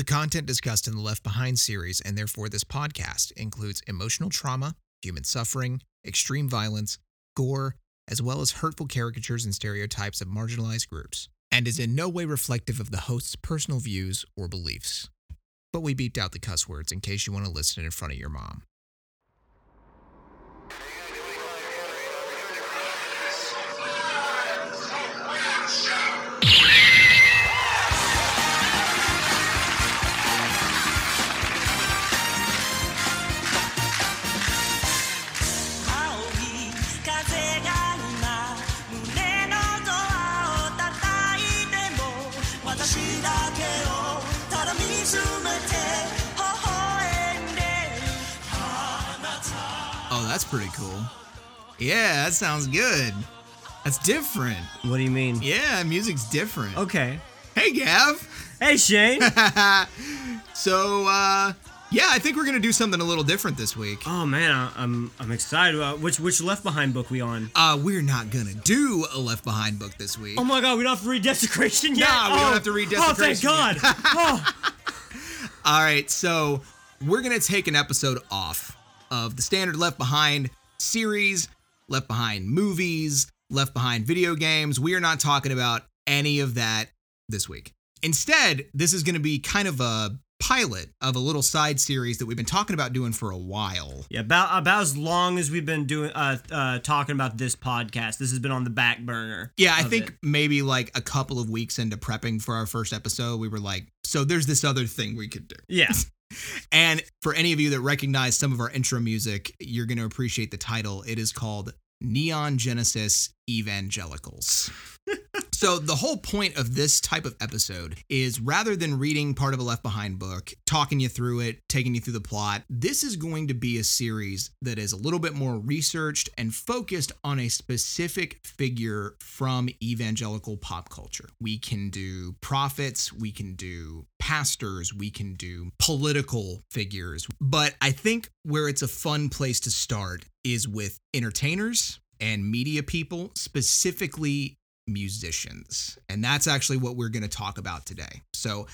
The content discussed in the Left Behind series, and therefore this podcast, includes emotional trauma, human suffering, extreme violence, gore, as well as hurtful caricatures and stereotypes of marginalized groups, and is in no way reflective of the host's personal views or beliefs. But we beeped out the cuss words in case you want to listen in front of your mom. That's pretty cool. Yeah, that sounds good. That's different. What do you mean? Yeah, music's different. Okay. Hey, Gav. Hey, Shane. so, uh, yeah, I think we're gonna do something a little different this week. oh man, I'm I'm excited. Uh, which which Left Behind book we on? Uh, we're not gonna do a Left Behind book this week. Oh my God, we don't have to read Desecration yet. Nah, we don't oh. have to read Desecration. Oh, thank God. oh. All right, so we're gonna take an episode off of the standard Left Behind series, Left Behind movies, Left Behind video games. We are not talking about any of that this week. Instead, this is gonna be kind of a pilot of a little side series that we've been talking about doing for a while. Yeah, about about as long as we've been doing uh, uh talking about this podcast, this has been on the back burner. Yeah, I think it. maybe like a couple of weeks into prepping for our first episode, we were like, so there's this other thing we could do. Yeah. And for any of you that recognize some of our intro music, you're going to appreciate the title. It is called Neon Genesis Evangelicals. so, the whole point of this type of episode is rather than reading part of a Left Behind book, talking you through it, taking you through the plot, this is going to be a series that is a little bit more researched and focused on a specific figure from evangelical pop culture. We can do prophets, we can do pastors, we can do political figures. But I think where it's a fun place to start is with entertainers and media people, specifically musicians. And that's actually what we're going to talk about today. So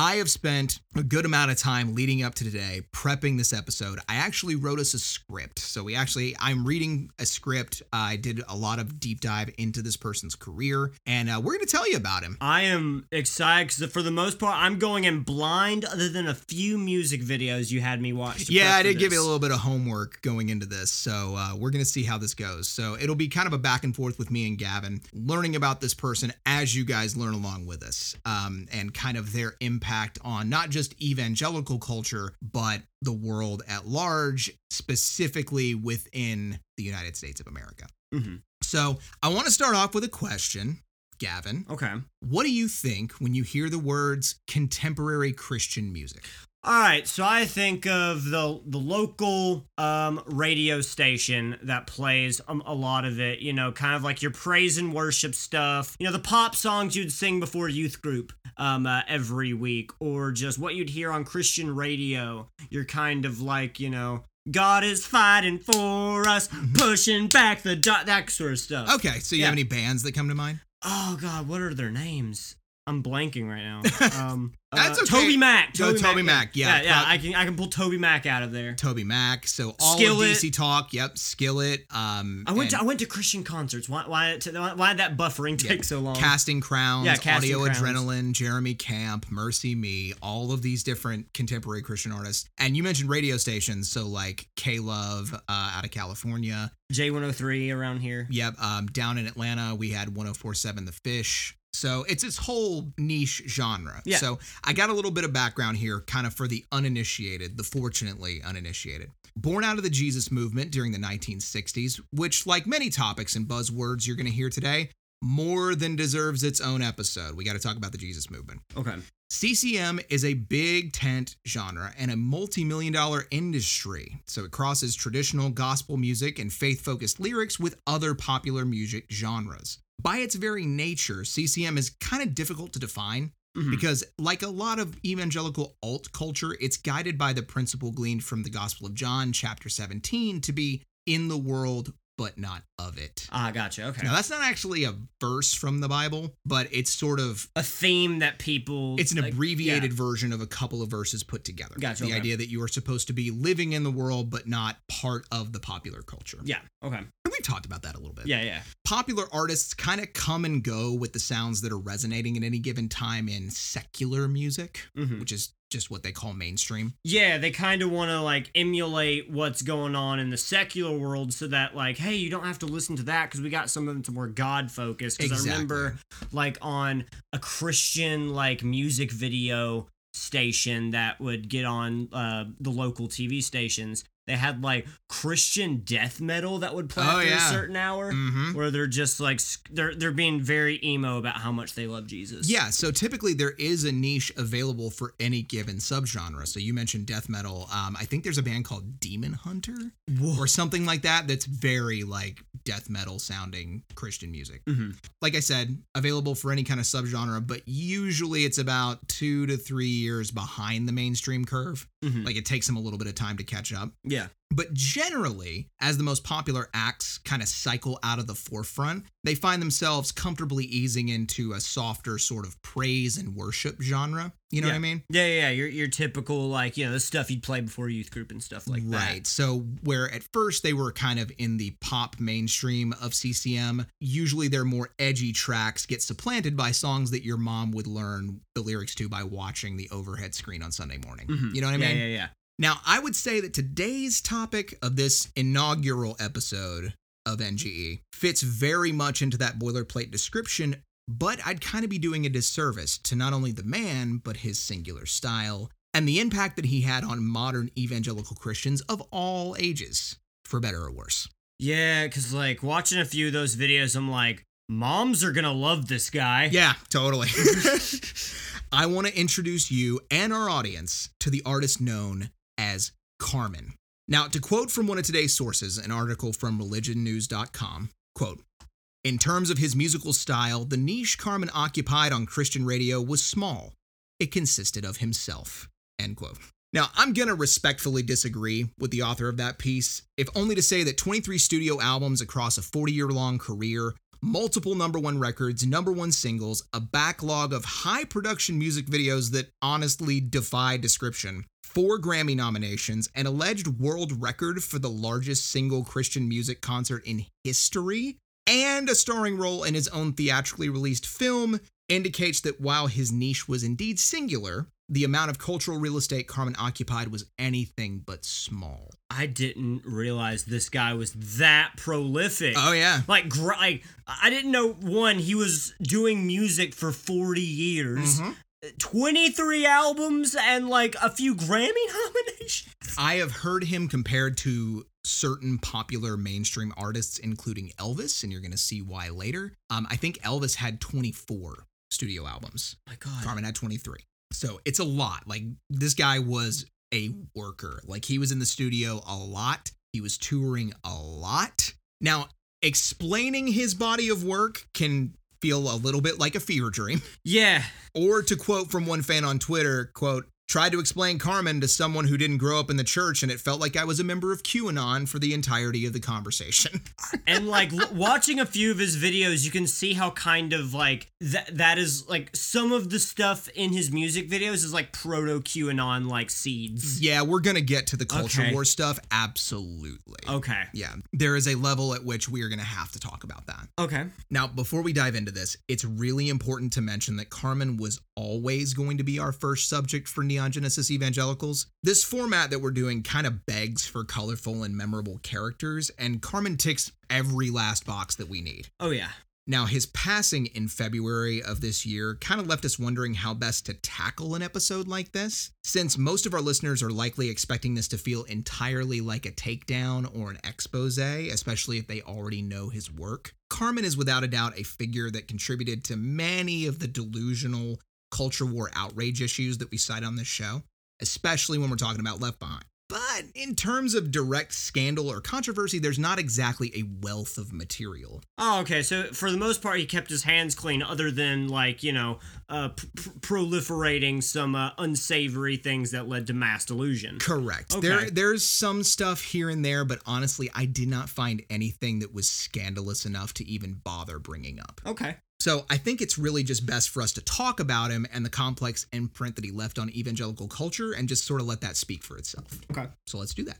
I have spent a good amount of time leading up to today prepping this episode. I actually wrote us a script. So we actually, I'm reading a script. I did a lot of deep dive into this person's career, and uh, we're going to tell you about him. I am excited because for the most part, I'm going in blind, other than a few music videos you had me watch. Yeah, I did give you a little bit of homework going into this, so uh, we're gonna see how this goes. So it'll be kind of a back and forth with me and Gavin, learning about this person as you guys learn along with us, um, and kind of their impact on not just evangelical culture, but the world at large, specifically within the United States of America. Mhm. So I want to start off with a question, Gavin. Okay. What do you think when you hear the words contemporary Christian music? All right, so I think of the the local um, radio station that plays um, a lot of it. You know, kind of like your praise and worship stuff. You know, the pop songs you'd sing before youth group um, uh, every week, or just what you'd hear on Christian radio. You're kind of like, you know, God is fighting for us, pushing back the do- that sort of stuff. Mm-hmm. Okay, so you Yeah. have any bands that come to mind? Oh God, what are their names? I'm blanking right now. Um, That's uh, okay. Toby Mac. Oh, Toby Mac, yeah. yeah, yeah. Pro- I can I can pull Toby Mac out of there. Toby Mac. So all Skillet. of DC Talk. Yep, Skillet. Um, I went to I went to Christian concerts. Why why to, why did that buffering take so long? Casting Crowns, Yeah, Casting Audio Crowns. Adrenaline, Jeremy Camp, Mercy Me, all of these different contemporary Christian artists. And you mentioned radio stations, so like K Love uh, out of California. J103 around here. Yep, um, down in Atlanta, we had 1047 The Fish. So it's this whole niche genre. Yeah. So I got a little bit of background here, kind of for the uninitiated, the fortunately uninitiated. Born out of the Jesus movement during the 1960s, which, like many topics and buzzwords you're going to hear today, more than deserves its own episode. We got to talk about the Jesus movement. Okay. CCM is a big tent genre and a multi million dollar industry. So it crosses traditional gospel music and faith focused lyrics with other popular music genres. By its very nature, CCM is kind of difficult to define Mhm. because, like a lot of evangelical alt culture, it's guided by the principle gleaned from the Gospel of John, chapter 17, to be in the world but not of it. Ah, gotcha. Okay. Now, that's not actually a verse from the Bible, but it's sort of a theme that people. it's an like, abbreviated yeah. version of a couple of verses put together. Gotcha, The okay. idea that you are supposed to be living in the world, but not part of the popular culture. Yeah. Okay. And we've talked about that a little bit. Yeah. Yeah. Popular artists kind of come and go with the sounds that are resonating at any given time in secular music, Mhm. which is just what they call mainstream. Yeah, they kind of want to like emulate what's going on in the secular world so that like, hey, you don't have to listen to that because we got some of something that's more God focused. Because I remember like on a Christian like music video station that would get on uh, the local TV stations. They had like Christian death metal that would play Oh, after yeah. a certain hour, Mm-hmm. where they're just like they're they're being very emo about how much they love Jesus. Yeah, so typically there is a niche available for any given subgenre. So you mentioned death metal. Um, I think there's a band called Demon Hunter or something like that that's very like death metal sounding Christian music. Mhm. Like I said, available for any kind of subgenre, but usually it's about two to three years behind the mainstream curve. Mhm. Like it takes them a little bit of time to catch up. Yeah, But generally, as the most popular acts kind of cycle out of the forefront, they find themselves comfortably easing into a softer sort of praise and worship genre. You know what I mean? yeah, yeah. yeah. Your your typical like you know the stuff you'd play before youth group and stuff like that. right. So, where at first they were kind of in the pop mainstream of CCM, usually their more edgy tracks get supplanted by songs that your mom would learn the lyrics to by watching the overhead screen on Sunday morning. Mhm. You know what I yeah, mean? Yeah, yeah, Now, I would say that today's topic of this inaugural episode of NGE fits very much into that boilerplate description, but I'd kind of be doing a disservice to not only the man, but his singular style and the impact that he had on modern evangelical Christians of all ages, for better or worse. Yeah, because like watching a few of those videos, I'm like, moms are gonna love this guy. Yeah, totally. I want to introduce you and our audience to the artist known as Carmen. Now, to quote from one of today's sources, an article from religionnews.com, quote, in terms of his musical style, the niche Carmen occupied on Christian radio was small. It consisted of himself. End quote. Now, I'm going to respectfully disagree with the author of that piece, if only to say that 23 studio albums across a 40 year long career, multiple number one records, number one singles, a backlog of high production music videos that honestly defy description, four Grammy nominations, an alleged world record for the largest single Christian music concert in history, and a starring role in his own theatrically released film indicates that while his niche was indeed singular, the amount of cultural real estate Carmen occupied was anything but small. I didn't realize this guy was that prolific. Oh, yeah. like, gr- like I didn't know one he was doing music for 40 years, Mhm. 23 albums, and like a few Grammy nominations. I have heard him compared to certain popular mainstream artists, including Elvis, and you're going to see why later. Um, I think Elvis had 24 studio albums. my God. Carmen had 23. So it's a lot. Like this guy was a worker. Like he was in the studio a lot. He was touring a lot. Now, explaining his body of work can feel a little bit like a fever dream. Yeah. Or to quote from one fan on Twitter, quote, tried to explain Carmen to someone who didn't grow up in the church and it felt like I was a member of QAnon for the entirety of the conversation. and like l- watching a few of his videos you can see how kind of like that that is like some of the stuff in his music videos is like proto qanon like seeds yeah, we're to get to the culture Okay. war stuff. Absolutely. okay Yeah, there is a level at which we are to have to talk about that. okay Now, before we dive into this, it's really important to mention that Carmen was always going to be our first subject for Neon Genesis Evangelicals. This format that we're doing kind of begs for colorful and memorable characters, and Carmen ticks every last box that we need. oh yeah Now, his passing in February of this year kind of left us wondering how best to tackle an episode like this, since most of our listeners are likely expecting this to feel entirely like a takedown or an expose, especially if they already know his work. Carmen is without a doubt a figure that contributed to many of the delusional culture war outrage issues that we cite on this show, especially when we're talking about Left Behind. But in terms of direct scandal or controversy, there's not exactly a wealth of material. Oh, okay. So for the most part, he kept his hands clean, other than like you know, uh, pr- proliferating some uh, unsavory things that led to mass delusion. Correct. Okay. There there's some stuff here and there, but honestly, I did not find anything that was scandalous enough to even bother bringing up. Okay. So I think it's really just best for us to talk about him and the complex imprint that he left on evangelical culture and just sort of let that speak for itself. Okay. So let's do that.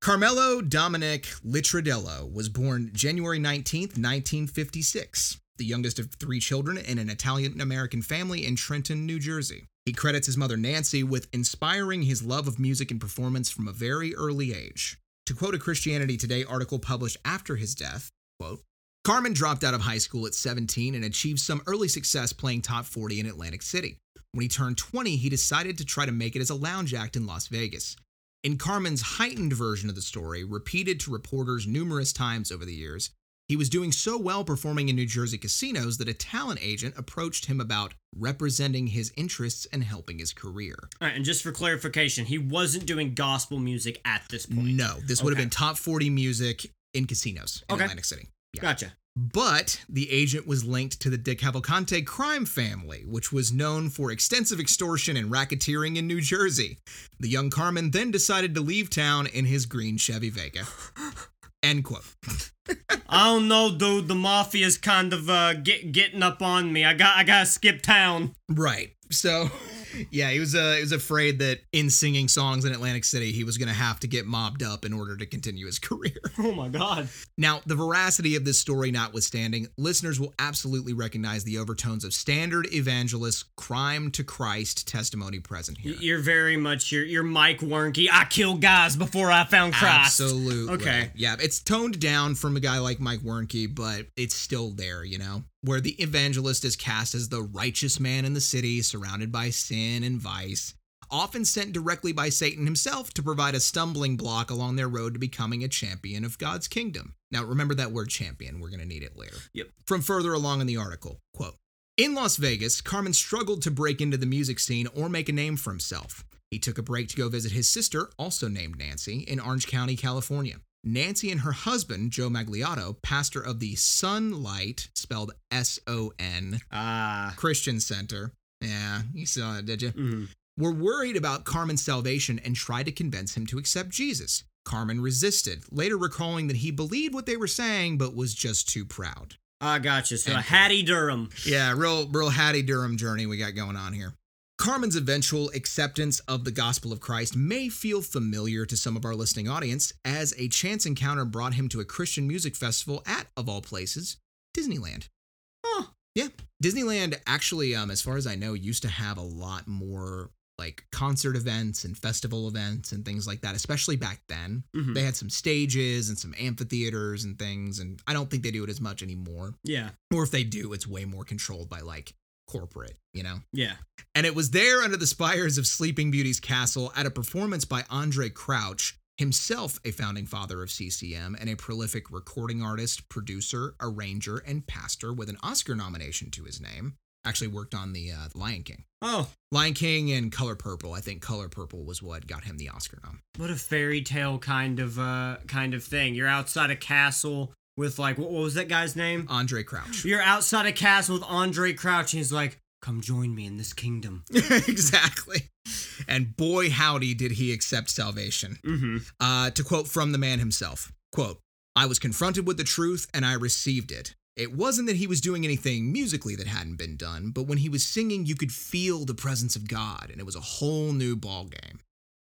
Carmelo Dominic Licciardello was born January 19th, 1956, the youngest of three children in an Italian American family in Trenton, New Jersey. He credits his mother Nancy with inspiring his love of music and performance from a very early age. To quote a Christianity Today article published after his death, quote, Carmen dropped out of high school at 17 and achieved some early success playing top 40 in Atlantic City. When he turned 20, he decided to try to make it as a lounge act in Las Vegas. In Carmen's heightened version of the story, repeated to reporters numerous times over the years, he was doing so well performing in New Jersey casinos that a talent agent approached him about representing his interests and helping his career. All right. And just for clarification, he wasn't doing gospel music at this point. No, this would have been top 40 music in casinos in Okay. Atlantic City. Yeah. Gotcha. But the agent was linked to the De Cavalcante crime family, which was known for extensive extortion and racketeering in New Jersey. The young Carmen then decided to leave town in his green Chevy Vega. End quote. I don't know, dude. The mafia's kind of uh get getting up on me. I got I gotta skip town. Right. So, yeah, he was uh, he was afraid that in singing songs in Atlantic City, he was going to have to get mobbed up in order to continue his career. Oh my god. Now, the veracity of this story notwithstanding, listeners will absolutely recognize the overtones of standard evangelist crime to Christ testimony present here. You're very much your your Mike Warnke. I killed guys before I found Christ. Absolutely. Okay. Yeah, it's toned down from a guy like Mike Warnke, but it's still there, you know, where the evangelist is cast as the righteous man in the city, surrounded by sin and vice, often sent directly by Satan himself to provide a stumbling block along their road to becoming a champion of God's kingdom. Now, remember that word champion. We're going to need it later. Yep. From further along in the article, quote, in Las Vegas, Carmen struggled to break into the music scene or make a name for himself. He took a break to go visit his sister, also named Nancy, in Orange County, California. Nancy and her husband, Joe Magliato, pastor of the Sonlight, spelled S O N, Ah. Christian Center. Yeah, you saw it, did you? mhm. Were worried about Carmen's salvation and tried to convince him to accept Jesus. Carmen resisted, later recalling that he believed what they were saying but was just too proud. I gotcha. So And- Hattie Durham. Yeah, real real Hattie Durham journey we got going on here. Carmen's eventual acceptance of the gospel of Christ may feel familiar to some of our listening audience, as a chance encounter brought him to a Christian music festival at, of all places, Disneyland. Huh. Yeah, Disneyland actually, um, as far as I know, used to have a lot more like concert events and festival events and things like that, especially back then. Mhm. They had some stages and some amphitheaters and things, and I don't think they do it as much anymore Yeah. or if they do, it's way more controlled by like corporate, you know? Yeah. And it was there under the spires of Sleeping Beauty's castle at a performance by Andraé Crouch, himself a founding father of CCM and a prolific recording artist, producer, arranger, and pastor with an Oscar nomination to his name. Actually worked on the uh, Lion King. Oh, Lion King and Color Purple. I think Color Purple was what got him the Oscar nom. what a fairy tale kind of uh kind of thing. You're outside a castle with like what, what was that guy's name? Andraé Crouch. You're outside a castle with Andraé Crouch, and he's like, "Come join me in this kingdom." exactly. And boy, howdy, did he accept salvation. Mm-hmm. Uh, to quote from the man himself, quote, I was confronted with the truth and I received it. It wasn't that he was doing anything musically that hadn't been done, but when he was singing, you could feel the presence of God, and it was a whole new ballgame.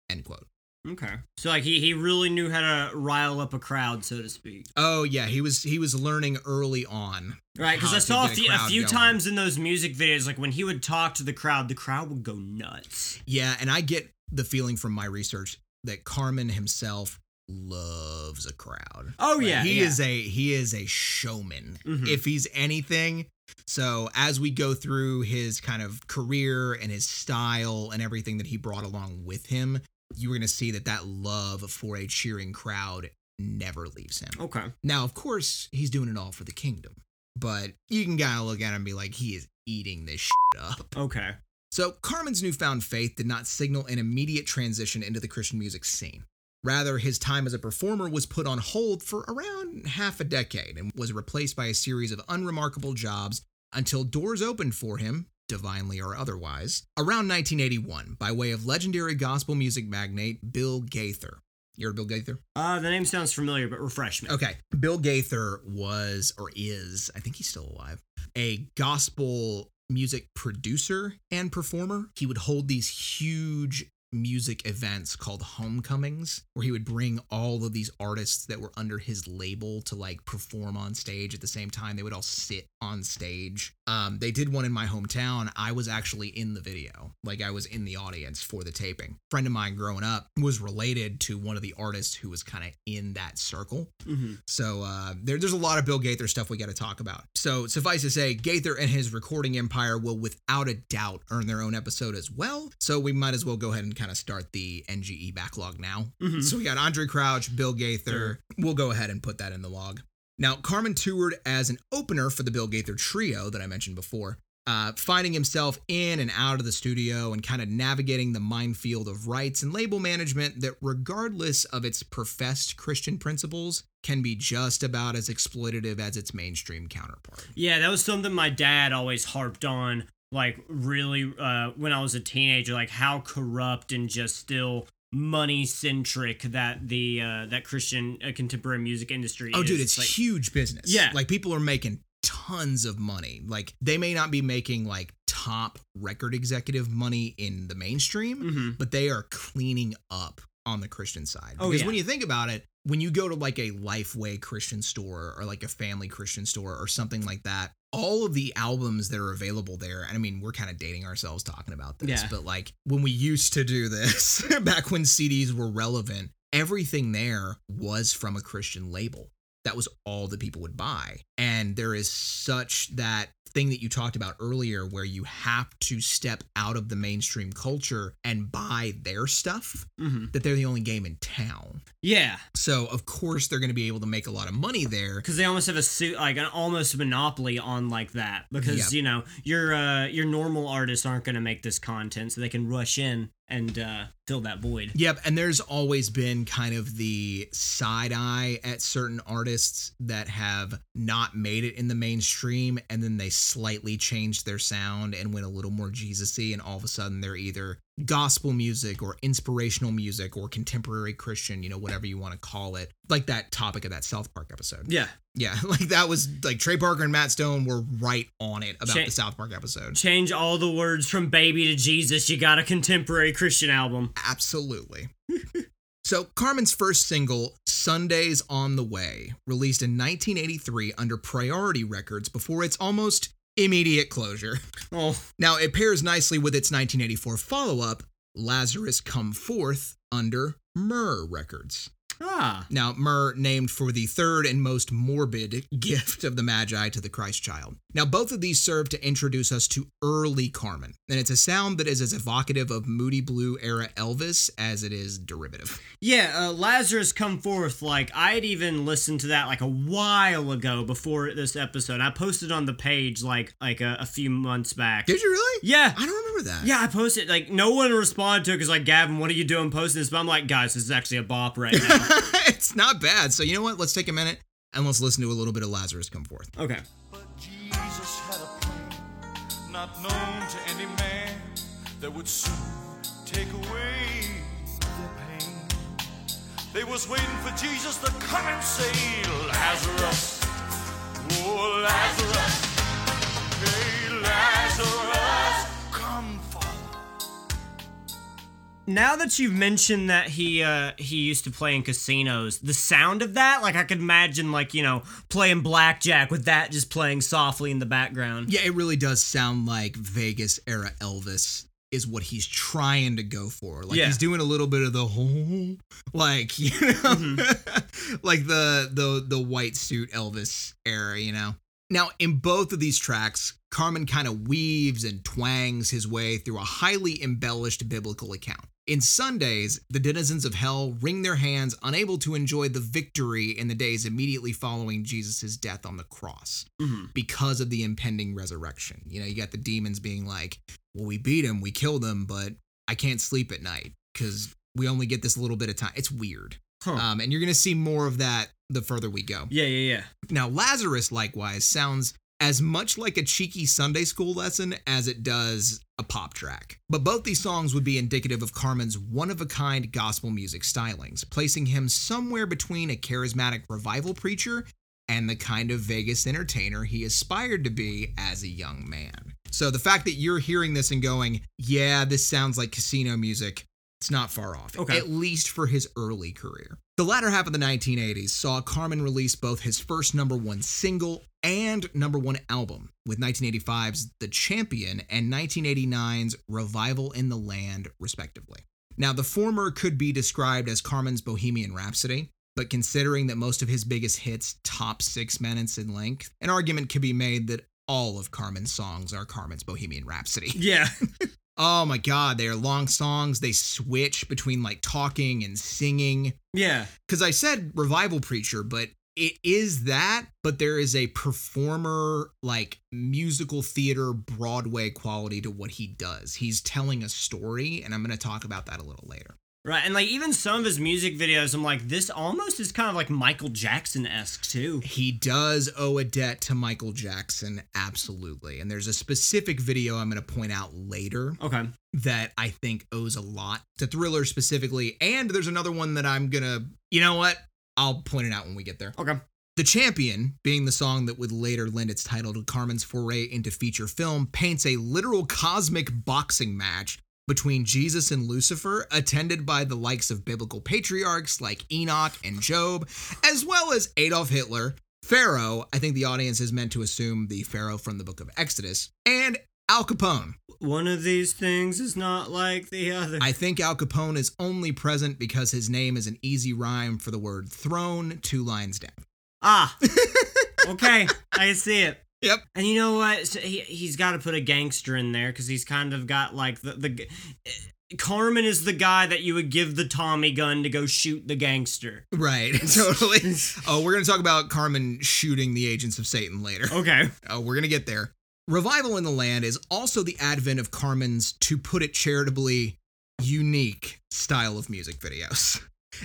End quote. Okay. So like he he really knew how to rile up a crowd, so to speak. Oh yeah, he was he was learning early on. Right, because I saw a few, a few going. times in those music videos, like when he would talk to the crowd, the crowd would go nuts. Yeah, and I get the feeling from my research that Carmen himself loves a crowd. Oh Like, yeah, he yeah. is a he is a showman Mhm. if he's anything so as we go through his kind of career and his style and everything that he brought along with him you're going to see that that love for a cheering crowd never leaves him Okay. now of course he's doing it all for the kingdom but you can kind of look at him and be like he is eating this shit up Okay. so Carmen's newfound faith did not signal an immediate transition into the Christian music scene. Rather, his time as a performer was put on hold for around half a decade and was replaced by a series of unremarkable jobs until doors opened for him, divinely or otherwise, around 1981 by way of legendary gospel music magnate Bill Gaither. You heard Bill Gaither? Uh, the name sounds familiar, but refresh me. Okay. Bill Gaither was, or is, I think he's still alive, a gospel music producer and performer. He would hold these huge music events called homecomings where he would bring all of these artists that were under his label to like perform on stage at the same time they would all sit on stage um, they did one in my hometown i was actually in the video like i was in the audience for the taping a friend of mine growing up was related to one of the artists who was kind of in that circle Mm-hmm. so uh, there, there's a lot of Bill Gaither stuff we got to talk about. So suffice to say, Gaither and his recording empire will without a doubt earn their own episode as well. So we might as well go ahead and kind of start the NGE backlog now. Mhm. So we got Andraé Crouch, Bill Gaither. We'll go ahead and put that in the log. Now, Carmen toured as an opener for the Bill Gaither trio that I mentioned before. Uh, finding himself in and out of the studio and kind of navigating the minefield of rights and label management that, regardless of its professed Christian principles, can be just about as exploitative as its mainstream counterpart. Yeah, that was something my dad always harped on, like really uh, when I was a teenager, like how corrupt and just still money centric that the uh, that Christian uh, contemporary music industry Oh, is. dude, it's like, huge business. Yeah. Like people are making tons of money. Like they may not be making like top record executive money in the mainstream, Mhm. but they are cleaning up on the Christian side. Oh, Because yeah. when you think about it, when you go to like a Lifeway Christian store or like a family Christian store or something like that, all of the albums that are available there, and I mean, we're kind of dating ourselves talking about this, Yeah. but like when we used to do this, back when CDs were relevant, everything there was from a Christian label. That was all that people would buy. And there is such that thing that you talked about earlier where you have to step out of the mainstream culture and buy their stuff Mhm. that they're the only game in town. Yeah, So of course they're going to be able to make a lot of money there. because they almost have a suit like an almost monopoly on like that. Because Yep. you know your uh, your normal artists aren't going to make this content, so they can rush in and uh, fill that void. Yep, and there's always been kind of the side eye at certain artists that have not made it in the mainstream and then they slightly changed their sound and went a little more Jesus-y and all of a sudden they're either gospel music or inspirational music or contemporary Christian, you know, whatever you want to call it. Like that topic of that South Park episode. Yeah, Yeah, like that was like Trey Parker and Matt Stone were right on it about Cha- the South Park episode. change all the words from baby to Jesus. You got a contemporary Christian album. Absolutely. so, Carmen's first single, Sundays on the Way, released in 1983 under Priority Records before its almost immediate closure. Oh, Now, it pairs nicely with its 1984 follow up, Lazarus Come Forth, under Myrrh Records. Ah, Now, myrrh named for the third and most morbid gift of the Magi to the Christ child. Now, both of these serve to introduce us to early Carmen, and it's a sound that is as evocative of Moody Blue era Elvis as it is derivative. yeah. Uh, Lazarus come forth. Like I had even listened to that like a while ago before this episode. I posted on the page like like a, a few months back. Did you really? Yeah. I don't remember that. Yeah, I posted like no one responded to it because like Gavin, what are you doing posting this? But I'm like, guys, this is actually a bop right now. it's not bad. So, you know what? Let's take a minute and let's listen to a little bit of Lazarus Come Forth. okay. But Jesus had a plan, not known to any man, that would soon take away their pain. They was waiting for Jesus to come and say, Lazarus, oh Lazarus, hey Lazarus, Now that you've mentioned that he uh he used to play in casinos, the sound of that, like I could imagine like, you know, playing blackjack with that just playing softly in the background. Yeah, it really does sound like Vegas era Elvis is what he's trying to go for. Like Yeah. he's doing a little bit of the whole like, you know, like the the the white suit Elvis era, you know. Now, in both of these tracks, Carmen kind of weaves and twangs his way through a highly embellished biblical account. In Sundays, the denizens of hell wring their hands, unable to enjoy the victory in the days immediately following Jesus' death on the cross Mhm. because of the impending resurrection. You know, you got the demons being like, well, we beat him, we killed him, but I can't sleep at night because we only get this little bit of time. It's weird. Huh. Um, and you're going to see more of that the further we go. yeah, yeah, yeah. Now, Lazarus, likewise, sounds as much like a cheeky Sunday school lesson as it does a pop track. But both these songs would be indicative of Carmen's one of a kind gospel music stylings, placing him somewhere between a charismatic revival preacher and the kind of Vegas entertainer he aspired to be as a young man. So the fact that you're hearing this and going, yeah, this sounds like casino music, it's not far off, Okay. at least for his early career. The latter half of the 1980s saw Carmen release both his first number one single and number one album, with 1985's The Champion and 1989's Revival in the Land, respectively. Now, the former could be described as Carmen's Bohemian Rhapsody, but considering that most of his biggest hits top six minutes in length, an argument could be made that all of Carmen's songs are Carmen's Bohemian Rhapsody. Yeah. Oh my god, they are long songs. They switch between like talking and singing. yeah. Because I said revival preacher, but it is that, but there is a performer, like musical theater, Broadway quality to what he does. He's telling a story, and I'm going to talk about that a little later. Right. And like even some of his music videos, I'm like, this almost is kind of like Michael Jackson esque too. He does owe a debt to Michael Jackson, absolutely. And there's a specific video I'm going to point out later Okay. that I think owes a lot to Thriller specifically. And there's another one that I'm gonna, you know what? I'll point it out when we get there. Okay. The Champion, being the song that would later lend its title to Carmen's foray into feature film, paints a literal cosmic boxing match between Jesus and Lucifer, attended by the likes of biblical patriarchs like Enoch and Job, as well as Adolf Hitler, Pharaoh, I think the audience is meant to assume the Pharaoh from the book of Exodus, and Al Capone. One of these things is not like the other. I think Al Capone is only present because his name is an easy rhyme for the word throne two lines down. ah. okay. I see it. Yep. And you know what? So he he's got to put a gangster in there because he's kind of got like the the. Eh, Carmen is the guy that you would give the Tommy gun to go shoot the gangster. Right, totally. oh, we're going to talk about Carmen shooting the agents of Satan later. Okay. Oh, we're going to get there. Revival in the Land is also the advent of Carmen's, to put it charitably, unique style of music videos.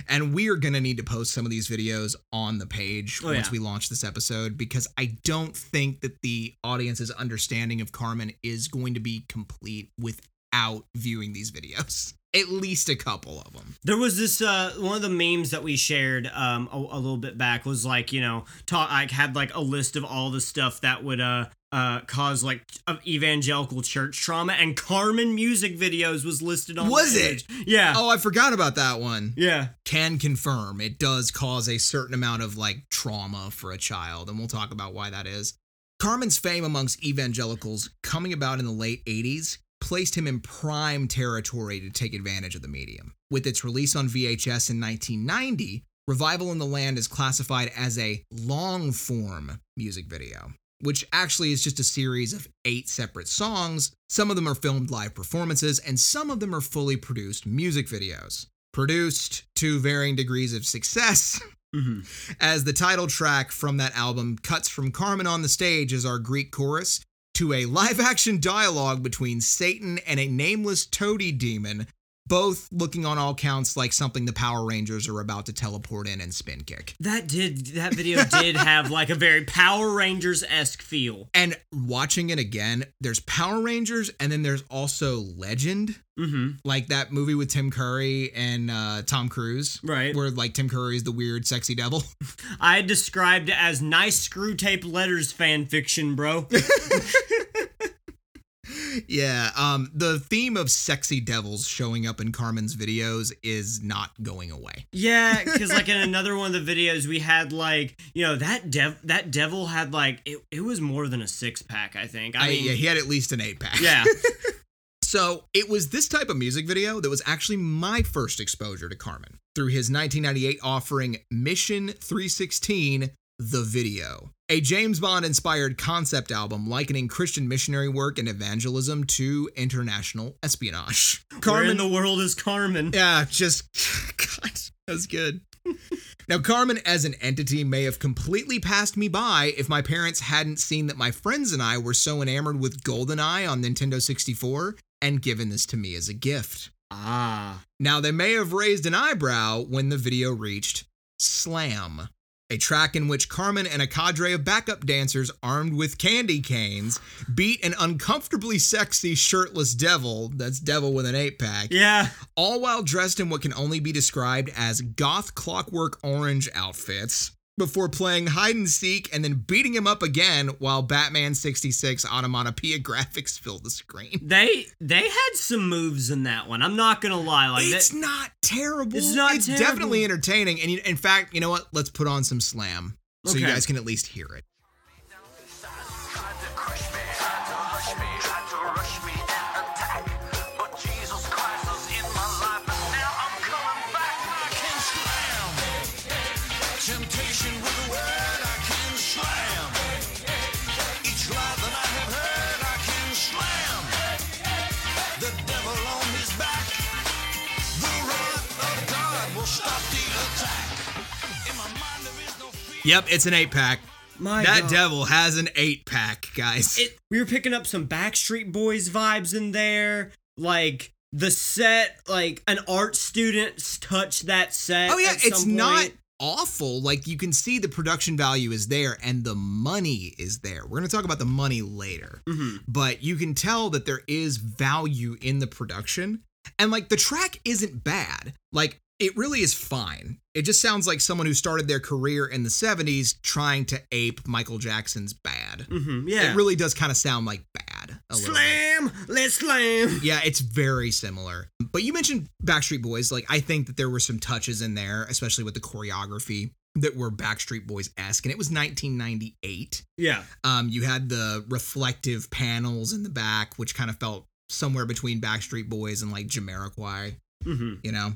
And we are going to need to post some of these videos on the page Oh, once yeah. we launch this episode because I don't think that the audience's understanding of Carmen is going to be complete without viewing these videos. At least a couple of them. There was this uh one of the memes that we shared um a, a little bit back was like you know talk like had like a list of all the stuff that would uh uh cause like of evangelical church trauma and Carmen music videos was listed on the Was it? yeah Oh, I forgot about that one. yeah can confirm it does cause a certain amount of like trauma for a child, and we'll talk about why that is. Carmen's fame amongst evangelicals coming about in the late 80s placed him in prime territory to take advantage of the medium. With its release on VHS in 1990, Revival in the Land is classified as a long form music video, which actually is just a series of eight separate songs. Some of them are filmed live performances, and some of them are fully produced music videos. Produced to varying degrees of success, hmm as the title track from that album cuts from Carmen on the stage as our Greek chorus to a live action dialogue between Satan and a nameless toady demon, both looking on all counts like something the Power Rangers are about to teleport in and spin kick. that did that video did have like a very Power Rangers esque feel And watching it again, there's Power Rangers and then there's also Legend, mm-hmm like that movie with Tim Curry and uh, Tom Cruise. right Where like Tim Curry is the weird, sexy devil. I described it as nice Screwtape Letters fan fiction bro Yeah, um, the theme of sexy devils showing up in Carmen's videos is not going away. Yeah, because like in another one of the videos we had like you know that dev that devil had like it, it was more than a six pack I think I, I, mean yeah, he had at least an eight pack. yeah So it was this type of music video that was actually my first exposure to Carmen through his 1998 offering Mission 316, The Video, a James Bond inspired concept album likening Christian missionary work and evangelism to international espionage. Where in the world is Carmen Yeah, just God, that was good. now, Carmen as an entity may have completely passed me by if my parents hadn't seen that my friends and I were so enamored with GoldenEye on Nintendo 64 and given this to me as a gift. Ah. Now, they may have raised an eyebrow when the video reached Slam, a track in which Carmen and a cadre of backup dancers armed with candy canes beat an uncomfortably sexy shirtless devil, that's devil with an eight pack, Yeah. all while dressed in what can only be described as goth clockwork orange outfits. Before playing hide and seek and then beating him up again while Batman 66 onomatopoeia graphics fill the screen. They they had some moves in that one. I'm not gonna lie. Like It's that, not terrible. It's not It's terrible. definitely entertaining. And in fact, you know what? Let's put on some slam so you guys can at least hear it. Yep, it's an eight pack. my That God. devil has an eight pack, guys. It, we were picking up some Backstreet Boys vibes in there. Like the set, like an art student s- touched that set. oh, yeah, it's not awful. Like you can see the production value is there and the money is there. We're going to talk about the money later. Mhm. But you can tell that there is value in the production. And like the track isn't bad. Like it really is fine. It just sounds like someone who started their career in the 70s trying to ape Michael Jackson's bad. Mhm, Yeah. It really does kind of sound like bad. Slam. Let's slam. Yeah, it's very similar. But you mentioned Backstreet Boys. Like, I think that there were some touches in there, especially with the choreography that were Backstreet Boys esque. And it was 1998. Yeah. Um, you had the reflective panels in the back, which kind of felt somewhere between Backstreet Boys and like Jamiroquai, hmm you know?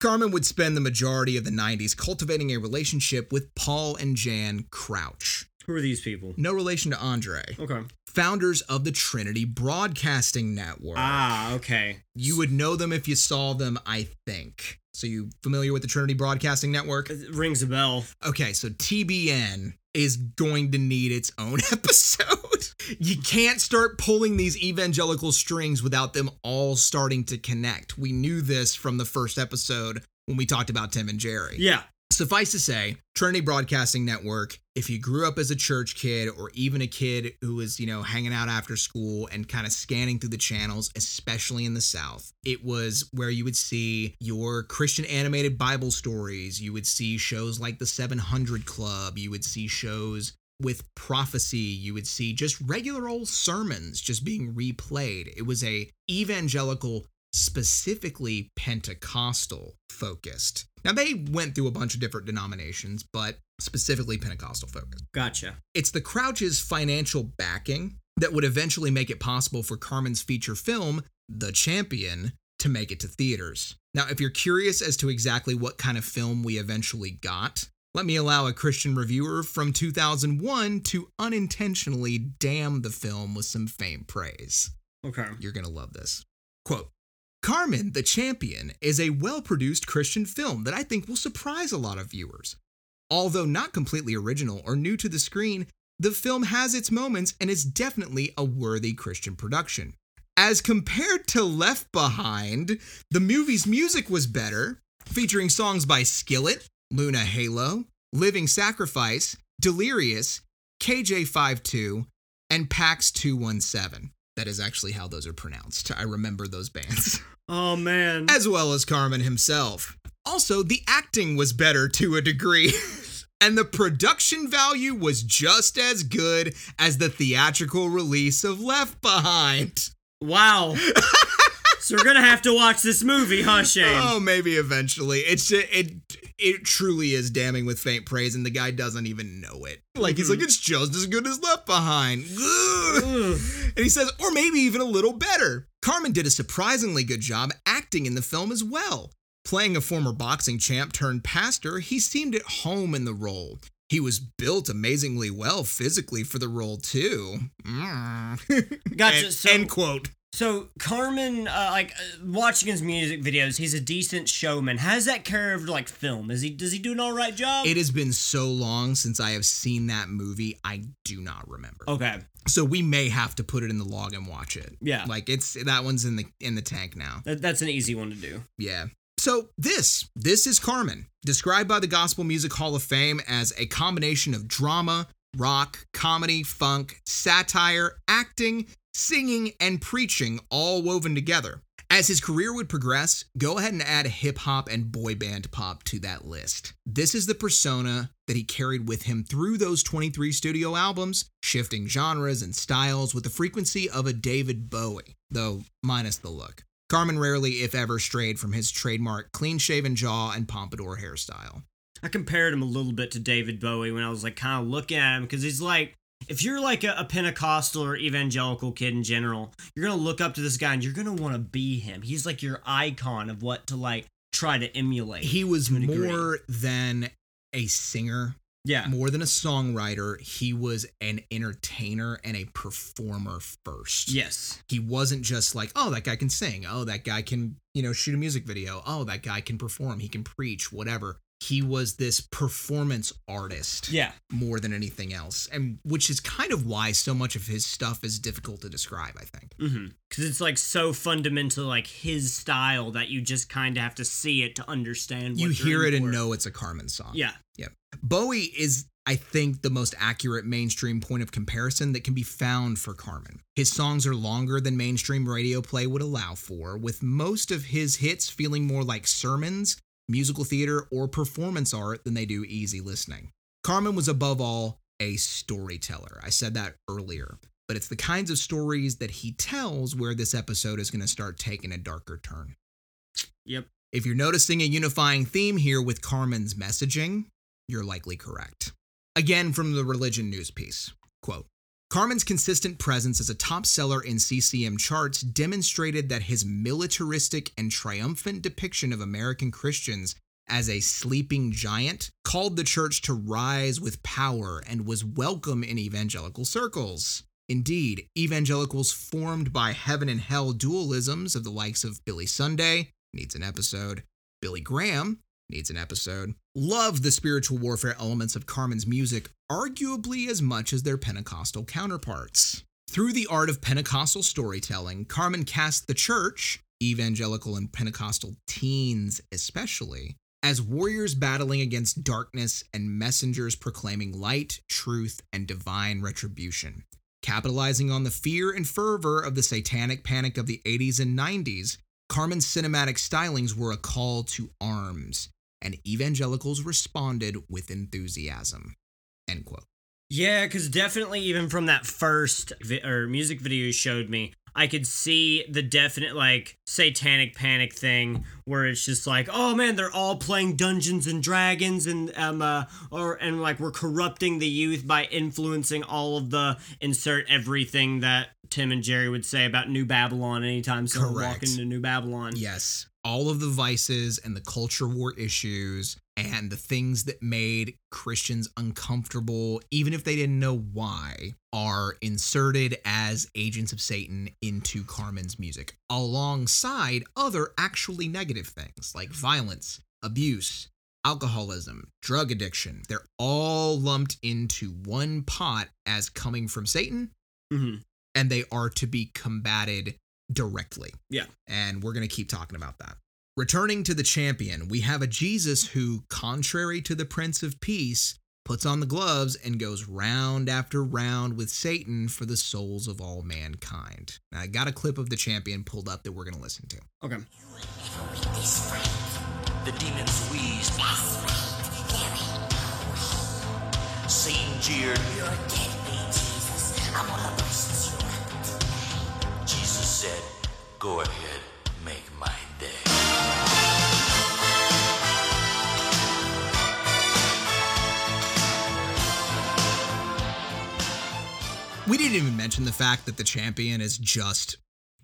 Carmen would spend the majority of the 90s cultivating a relationship with Paul and Jan Crouch. Who are these people? No relation to Andraé. Okay. Founders of the Trinity Broadcasting Network. Ah, okay. You would know them if you saw them, I think. So you familiar with the Trinity Broadcasting Network? It rings a bell. Okay, so TBN is going to need its own episode. You can't start pulling these evangelical strings without them all starting to connect. We knew this from the first episode when we talked about Tim and Jerry. Yeah. Suffice to say, Trinity Broadcasting Network, if you grew up as a church kid or even a kid who was, you know, hanging out after school and kind of scanning through the channels, especially in the South, it was where you would see your Christian animated Bible stories. You would see shows like the 700 Club. You would see shows with prophecy. You would see just regular old sermons just being replayed. It was a evangelical specifically Pentecostal focused. Now, they went through a bunch of different denominations, but specifically Pentecostal focused. Gotcha. It's the Crouches' financial backing that would eventually make it possible for Carmen's feature film, The Champion, to make it to theaters. Now, if you're curious as to exactly what kind of film we eventually got, let me allow a Christian reviewer from 2001 to unintentionally damn the film with some faint praise. Okay. You're going to love this. Quote Carmen, the Champion, is a well produced Christian film that I think will surprise a lot of viewers. Although not completely original or new to the screen, the film has its moments and is definitely a worthy Christian production. As compared to Left Behind, the movie's music was better, featuring songs by Skillet, Luna Halo, Living Sacrifice, Delirious, KJ52, and PAX 217. That is actually how those are pronounced. I remember those bands. Oh man. as well as Carmen himself. Also, the acting was better to a degree. And the production value was just as good as the theatrical release of Left Behind. Wow. so we're gonna have to watch this movie, huh, Shane? Oh, maybe eventually. It's ju- it it truly is damning with faint praise, and the guy doesn't even know it. Like he's like, it's just as good as Left Behind. And he says, or maybe even a little better. Carmen did a surprisingly good job acting in the film as well. Playing a former boxing champ turned pastor, he seemed at home in the role. He was built amazingly well physically for the role, too. Mm. Gotcha, End, so- end quote. So Carmen, uh, like uh, watching his music videos, he's a decent showman. How's that curved like film? Is he does he do an all right job? It has been so long since I have seen that movie, I do not remember. okay. So we may have to put it in the log and watch it. Yeah. Like it's that one's in the in the tank now. That, that's an easy one to do. Yeah. So this, this is Carmen, described by the Gospel Music Hall of Fame as a combination of drama, rock, comedy, funk, satire, acting, singing, and preaching all woven together. As his career would progress, go ahead and add hip hop and boy band pop to that list. This is the persona that he carried with him through those 23 studio albums, shifting genres and styles with the frequency of a David Bowie, though minus the look. Carmen rarely, if ever, strayed from his trademark clean shaven jaw and pompadour hairstyle. I compared him a little bit to David Bowie when I was like kind of looking at him because he's like, if you're like a, a Pentecostal or evangelical kid in general, you're gonna look up to this guy and you're gonna want to be him. He's like your icon of what to like try to emulate. He was degree. more than a singer, yeah, more than a songwriter. He was an entertainer and a performer first. yes, He wasn't just like, oh, that guy can sing. Oh, that guy can, you know, shoot a music video. Oh, that guy can perform. He can preach, whatever. He was this performance artist. yeah, more than anything else and which is kind of why so much of his stuff is difficult to describe i think mm-hmm. Because it's like so fundamental, like his style that you just kind of have to see it to understand. What you hear it and know it's a carmen song Yeah, yeah bowie is i think the most accurate mainstream point of comparison that can be found for carmen his songs are longer than mainstream radio play would allow for with most of his hits feeling more like sermons musical theater or performance art than they do easy listening carmen was above all a storyteller i said that earlier but it's the kinds of stories that he tells where this episode is going to start taking a darker turn. yep. If you're noticing a unifying theme here with Carmen's messaging, you're likely correct. Again, from the religion news piece quote, Carmen's consistent presence as a top seller in CCM charts demonstrated that his militaristic and triumphant depiction of American Christians as a sleeping giant called the church to rise with power and was welcome in evangelical circles. Indeed, evangelicals formed by heaven and hell dualisms of the likes of Billy Sunday, needs an episode, Billy Graham, needs an episode, love the spiritual warfare elements of Carmen's music arguably as much as their Pentecostal counterparts. Through the art of Pentecostal storytelling, Carmen cast the church, evangelical and Pentecostal teens especially, as warriors battling against darkness and messengers proclaiming light, truth, and divine retribution. Capitalizing on the fear and fervor of the satanic panic of the 80s and 90s, Carmen's cinematic stylings were a call to arms, and evangelicals responded with enthusiasm. End quote. Yeah, because definitely even from that first vi- or music video you showed me, I could see the definite like satanic panic thing where it's just like, oh man, they're all playing Dungeons and Dragons and um uh, or and like we're corrupting the youth by influencing all of the insert everything that Tim and Jerry would say about New Babylon anytime someone Correct. walk into New Babylon. Yes, all of the vices and the culture war issues and the things that made Christians uncomfortable, even if they didn't know why, are inserted as agents of Satan into Carmen's music, alongside other actually negative things like violence, abuse, alcoholism, drug addiction. They're all lumped into one pot as coming from Satan, hmm and they are to be combated directly. Yeah. And we're going to keep talking about that. Returning to the champion, we have a Jesus who, contrary to the Prince of Peace, puts on the gloves and goes round after round with Satan for the souls of all mankind. Now, I got a clip of the champion pulled up that we're going to listen to. Okay. The demons wheezed. Satan jeered. You're dead, me, Jesus. I'm gonna bust you up. Jesus said, Go ahead, We didn't even mention the fact that the champion is just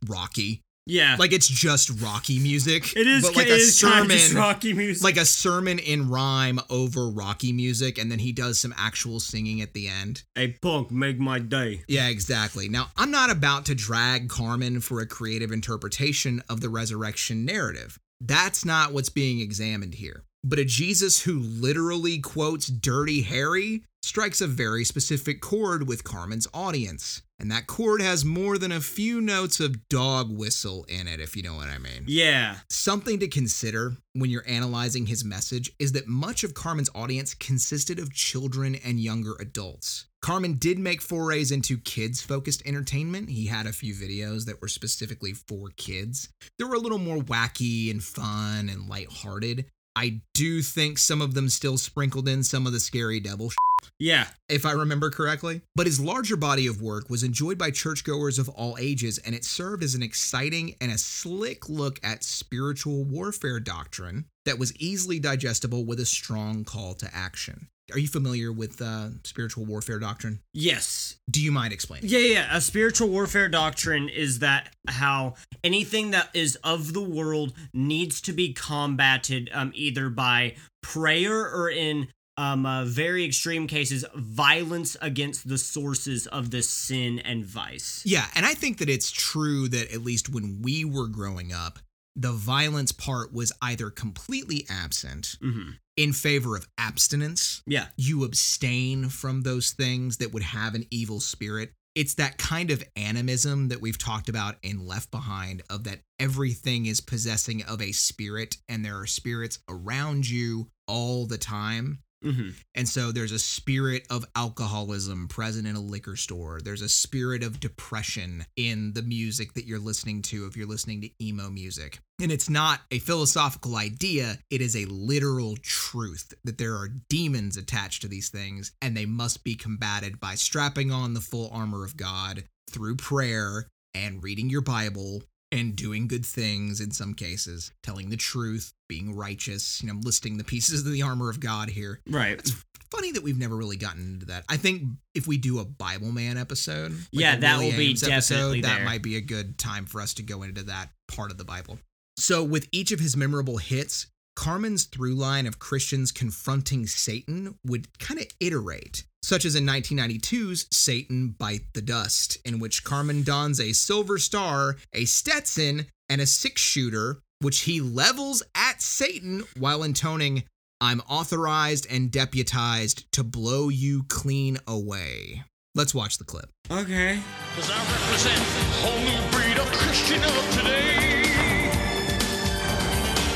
Rocky. Yeah. Like it's just Rocky music. it is. but like it a is sermon, Rocky music. like a sermon in rhyme over Rocky music, and then he does some actual singing at the end. Hey punk, make my day. Yeah, exactly. Now, I'm not about to drag Carmen for a creative interpretation of the resurrection narrative. That's not what's being examined here. But a Jesus who literally quotes Dirty Harry strikes a very specific chord with Carmen's audience. And that chord has more than a few notes of dog whistle in it, if you know what I mean. Yeah. Something to consider when you're analyzing his message is that much of Carmen's audience consisted of children and younger adults. Carmen did make forays into kids focused entertainment. He had a few videos that were specifically for kids. They were a little more wacky and fun and lighthearted. I do think some of them still sprinkled in some of the scary devil Yeah. if I remember correctly. But his larger body of work was enjoyed by churchgoers of all ages, and it served as an exciting and a slick look at spiritual warfare doctrine that was easily digestible with a strong call to action. Are you familiar with uh, spiritual warfare doctrine? Yes. Do you mind explaining? Yeah, yeah. A spiritual warfare doctrine is that how anything that is of the world needs to be combated um, either by prayer or in um, uh, very extreme cases, violence against the sources of this sin and vice. Yeah, and I think that it's true that at least when we were growing up, the violence part was either completely absent hmm in favor of abstinence. Yeah. You abstain from those things that would have an evil spirit. It's that kind of animism that we've talked about in Left Behind of that everything is possessing of a spirit and there are spirits around you all the time. Hmm And so there's a spirit of alcoholism present in a liquor store. There's a spirit of depression in the music that you're listening to if you're listening to emo music. And it's not a philosophical idea, it is a literal truth that there are demons attached to these things and they must be combated by strapping on the full armor of God through prayer and reading your Bible and doing good things in some cases, telling the truth, being righteous. You know, listing the pieces of the armor of God here. Right. It's funny that we've never really gotten into that. I think if we do a Bible Man episode, like Yeah, that Willie will be definitely that there. might be a good time for us to go into that part of the Bible. So, with each of his memorable hits, Carmen's through line of Christians confronting Satan would kind of iterate, such as in 1992's Satan Bite the Dust, in which Carmen dons a silver star, a Stetson, and a six shooter, which he levels at Satan while intoning, I'm authorized and deputized to blow you clean away. Let's watch the clip. Okay. Cause I represent a whole new breed of Christian of today.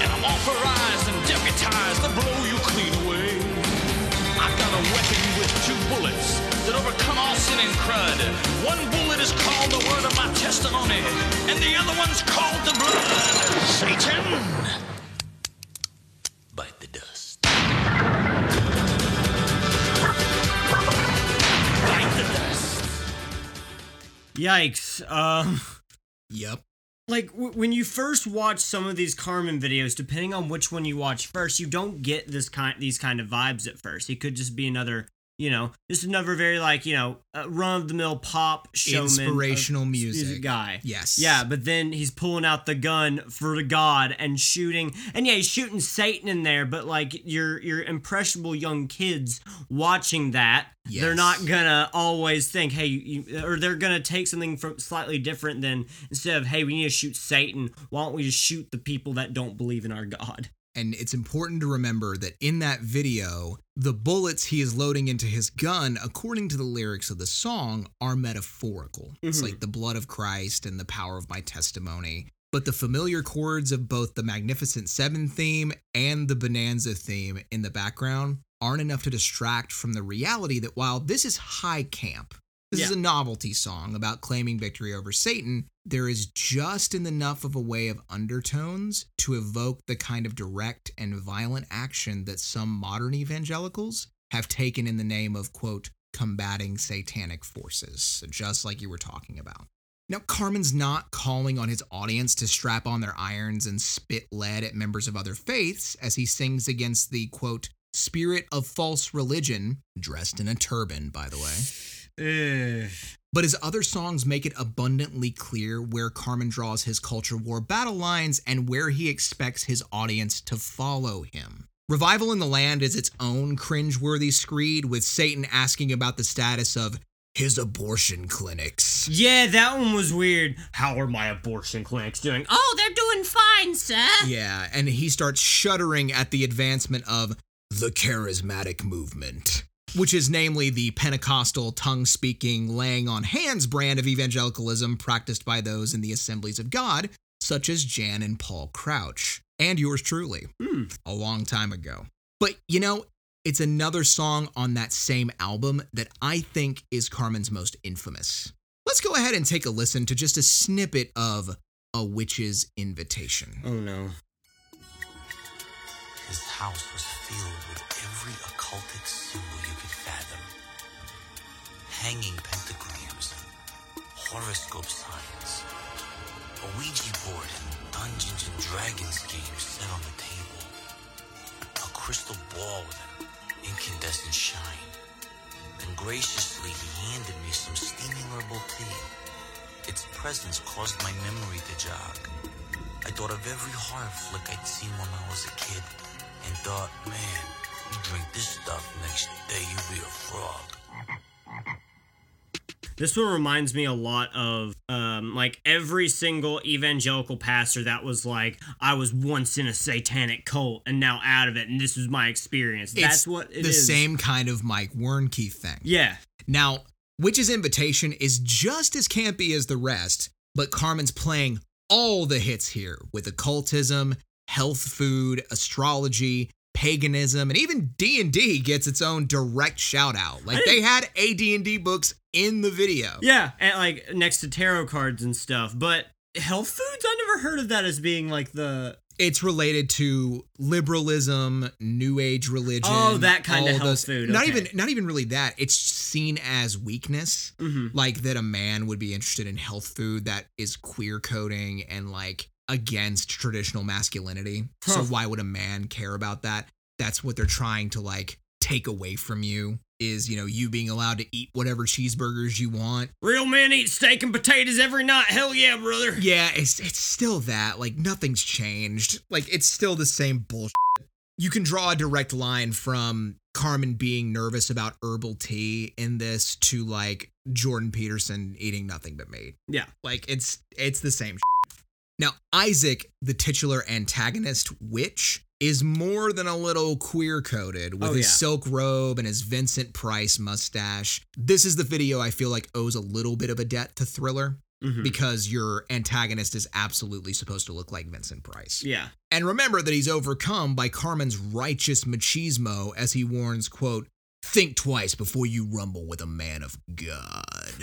And I'm authorized sin and crud. One bullet is called the word of my testimony, and the other one's called the blood. Satan! Bite the dust. Bite the dust. Yikes. Um. Yep. like w- when you first watch some of these Carmen videos, depending on which one you watch first, you don't get this kind these kind of vibes at first. He could just be another, you know, just another very like you know uh, run of the mill pop showman, Inspirational s- music. guy. Yes. Yeah, but then he's pulling out the gun for the God and shooting, and yeah, he's shooting Satan in there. But like your your impressionable young kids watching that, they're not gonna always think, hey, you, or they're gonna take something from slightly different than instead of, hey, we need to shoot Satan. Why don't we just shoot the people that don't believe in our God? And it's important to remember that in that video, the bullets he is loading into his gun, according to the lyrics of the song, are metaphorical. It's Mhm. like the blood of Christ and the power of my testimony. But the familiar chords of both the Magnificent Seven theme and the Bonanza theme in the background aren't enough to distract from the reality that while this is high camp, this is a novelty song about claiming victory over Satan. There is just enough of a way of undertones to evoke the kind of direct and violent action that some modern evangelicals have taken in the name of, quote, combating satanic forces, just like you were talking about. Now, Carmen's not calling on his audience to strap on their irons and spit lead at members of other faiths as he sings against the, quote, spirit of false religion, dressed in a turban, by the way. Eh. But his other songs make it abundantly clear where Carmen draws his culture war battle lines and where he expects his audience to follow him. Revival in the Land is its own cringeworthy screed, with Satan asking about the status of his abortion clinics. Yeah, that one was weird. How are my abortion clinics doing? Oh, they're doing fine, sir. Yeah, and he starts shuddering at the advancement of the charismatic movement, which is namely the Pentecostal tongue speaking, laying on hands brand of evangelicalism practiced by those in the assemblies of God, such as Jan and Paul Crouch, and yours truly, hmm. a long time ago. But you know, it's another song on that same album that I think is Carmen's most infamous. Let's go ahead and take a listen to just a snippet of A Witch's Invitation. Oh no. His house was filled with every occultic symbol you could fathom. Hanging pentagrams, horoscope signs, a Ouija board and Dungeons and Dragons games set on the table, a crystal ball with an incandescent shine. Then graciously he handed me some steaming herbal tea. Its presence caused my memory to jog. I thought of every horror flick I'd seen when I was a kid and thought, man, you drink this stuff next day, you'll be a frog. This one reminds me a lot of um, like every single evangelical pastor that was like, I was once in a satanic cult and now out of it, and this was my experience. That's what it the is. same kind of Mike Warnke thing. Yeah. Now, Witch's Invitation is just as campy as the rest, but Carmen's playing all the hits here with occultism, health food, astrology, paganism, and even D&D gets its own direct shout out. Like they had AD&D books in the video. Yeah. And like next to tarot cards and stuff. But health foods, I never heard of that as being like the. It's related to liberalism, new age religion. Oh, that kind of health those- food, Not okay. even not even really that. It's seen as weakness. Mhm. Like that a man would be interested in health food that is queer coding and like against traditional masculinity. So why would a man care about that? That's what they're trying to like take away from you is, you know, you being allowed to eat whatever cheeseburgers you want. Real men eat steak and potatoes every night. Hell yeah, brother. Yeah, it's it's still that. Like nothing's changed. Like it's still the same bullshit. You can draw a direct line from Carmen being nervous about herbal tea in this to like Jordan Peterson eating nothing but meat. Yeah. Like it's it's the same. shit. Now Isaac, the titular antagonist witch, is more than a little queer coded with Oh, his yeah. silk robe and his Vincent Price mustache. This is the video I feel like owes a little bit of a debt to Thriller Mhm. because your antagonist is absolutely supposed to look like Vincent Price. Yeah. And remember that he's overcome by Carmen's righteous machismo as he warns, quote, think twice before you rumble with a man of God.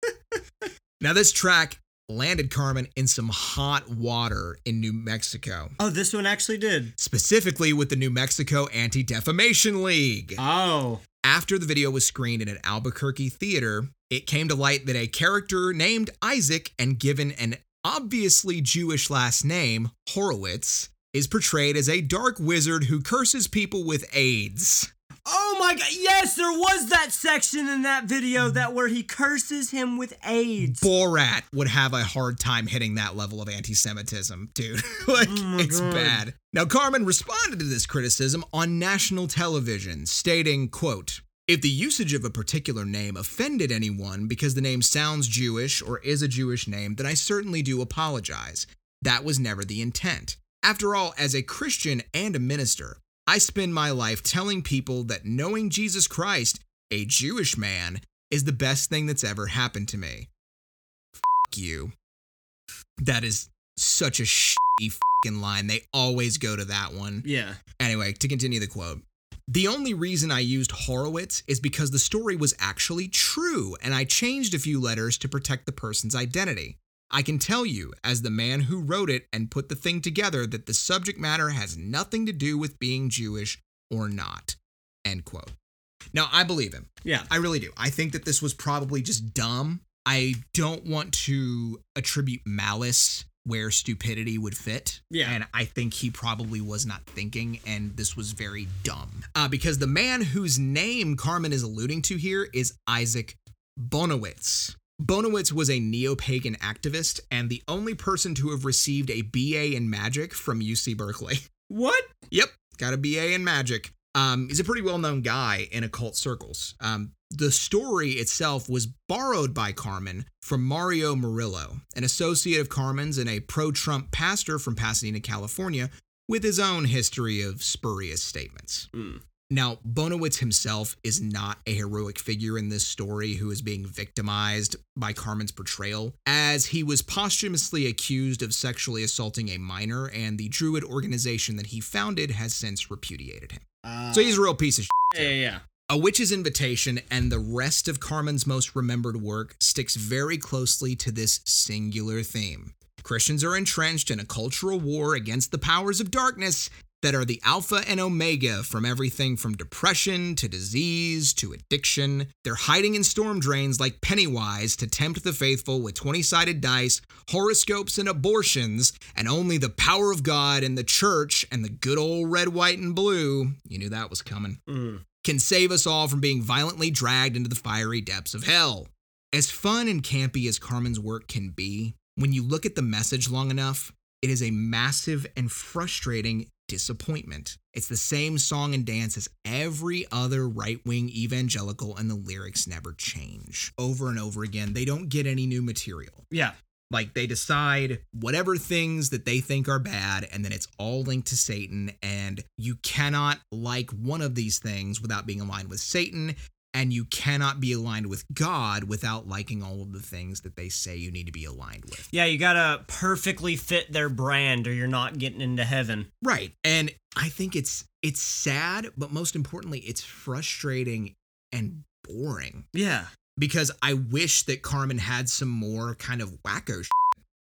now this track landed Carmen in some hot water in New Mexico, Oh, this one actually did. specifically with the New Mexico Anti-Defamation League. Oh. After the video was screened in an Albuquerque theater, it came to light that a character named Isaac and given an obviously Jewish last name, Horowitz, is portrayed as a dark wizard who curses people with AIDS. Oh my god. Yes, there was that section in that video that where he curses him with AIDS. Borat would have a hard time hitting that level of anti Semitism, dude. like, oh my it's God. bad. Now, Carmen responded to this criticism on national television, stating, quote, if the usage of a particular name offended anyone because the name sounds Jewish or is a Jewish name, then I certainly do apologize. That was never the intent. After all, as a Christian and a minister, I spend my life telling people that knowing Jesus Christ, a Jewish man, is the best thing that's ever happened to me. F you. That is such a shitty fucking line. They always go to that one. Yeah. Anyway, to continue the quote. The only reason I used Horowitz is because the story was actually true and I changed a few letters to protect the person's identity. I can tell you, as the man who wrote it and put the thing together, that the subject matter has nothing to do with being Jewish or not. End quote. Now, I believe him. Yeah. I really do. I think that this was probably just dumb. I don't want to attribute malice where stupidity would fit. Yeah. And I think he probably was not thinking, and this was very dumb. Uh, because the man whose name Carmen is alluding to here is Isaac Bonewits. Bonewits was a neo pagan activist and the only person to have received a BA in magic from UC Berkeley. What? Yep, got a BA in magic. Um, he's a pretty well known guy in occult circles. Um, The story itself was borrowed by Carmen from Mario Murillo, an associate of Carmen's and a pro Trump pastor from Pasadena, California, with his own history of spurious statements. Mm. Now, Bonewits himself is not a heroic figure in this story who is being victimized by Carmen's portrayal, as he was posthumously accused of sexually assaulting a minor, and the Druid organization that he founded has since repudiated him. So he's a real piece of yeah, yeah, yeah. a Witch's Invitation and the rest of Carmen's most remembered work sticks very closely to this singular theme. Christians are entrenched in a cultural war against the powers of darkness that are the alpha and omega from everything from depression to disease to addiction. They're hiding in storm drains like Pennywise to tempt the faithful with 20 sided dice, horoscopes, and abortions, and only the power of God and the church and the good old red, white, and blue you knew that was coming Mm. can save us all from being violently dragged into the fiery depths of hell. As fun and campy as Carmen's work can be, when you look at the message long enough, it is a massive and frustrating disappointment. It's the same song and dance as every other right wing evangelical, and the lyrics never change. Over and over again, they don't get any new material. Yeah. Like they decide whatever things that they think are bad, and then it's all linked to Satan. And you cannot like one of these things without being aligned with Satan. And you cannot be aligned with God without liking all of the things that they say you need to be aligned with. Yeah, you gotta perfectly fit their brand or you're not getting into heaven. Right. And I think it's it's sad, but most importantly, it's frustrating and boring. Yeah. because I wish that Carmen had some more kind of wacko shit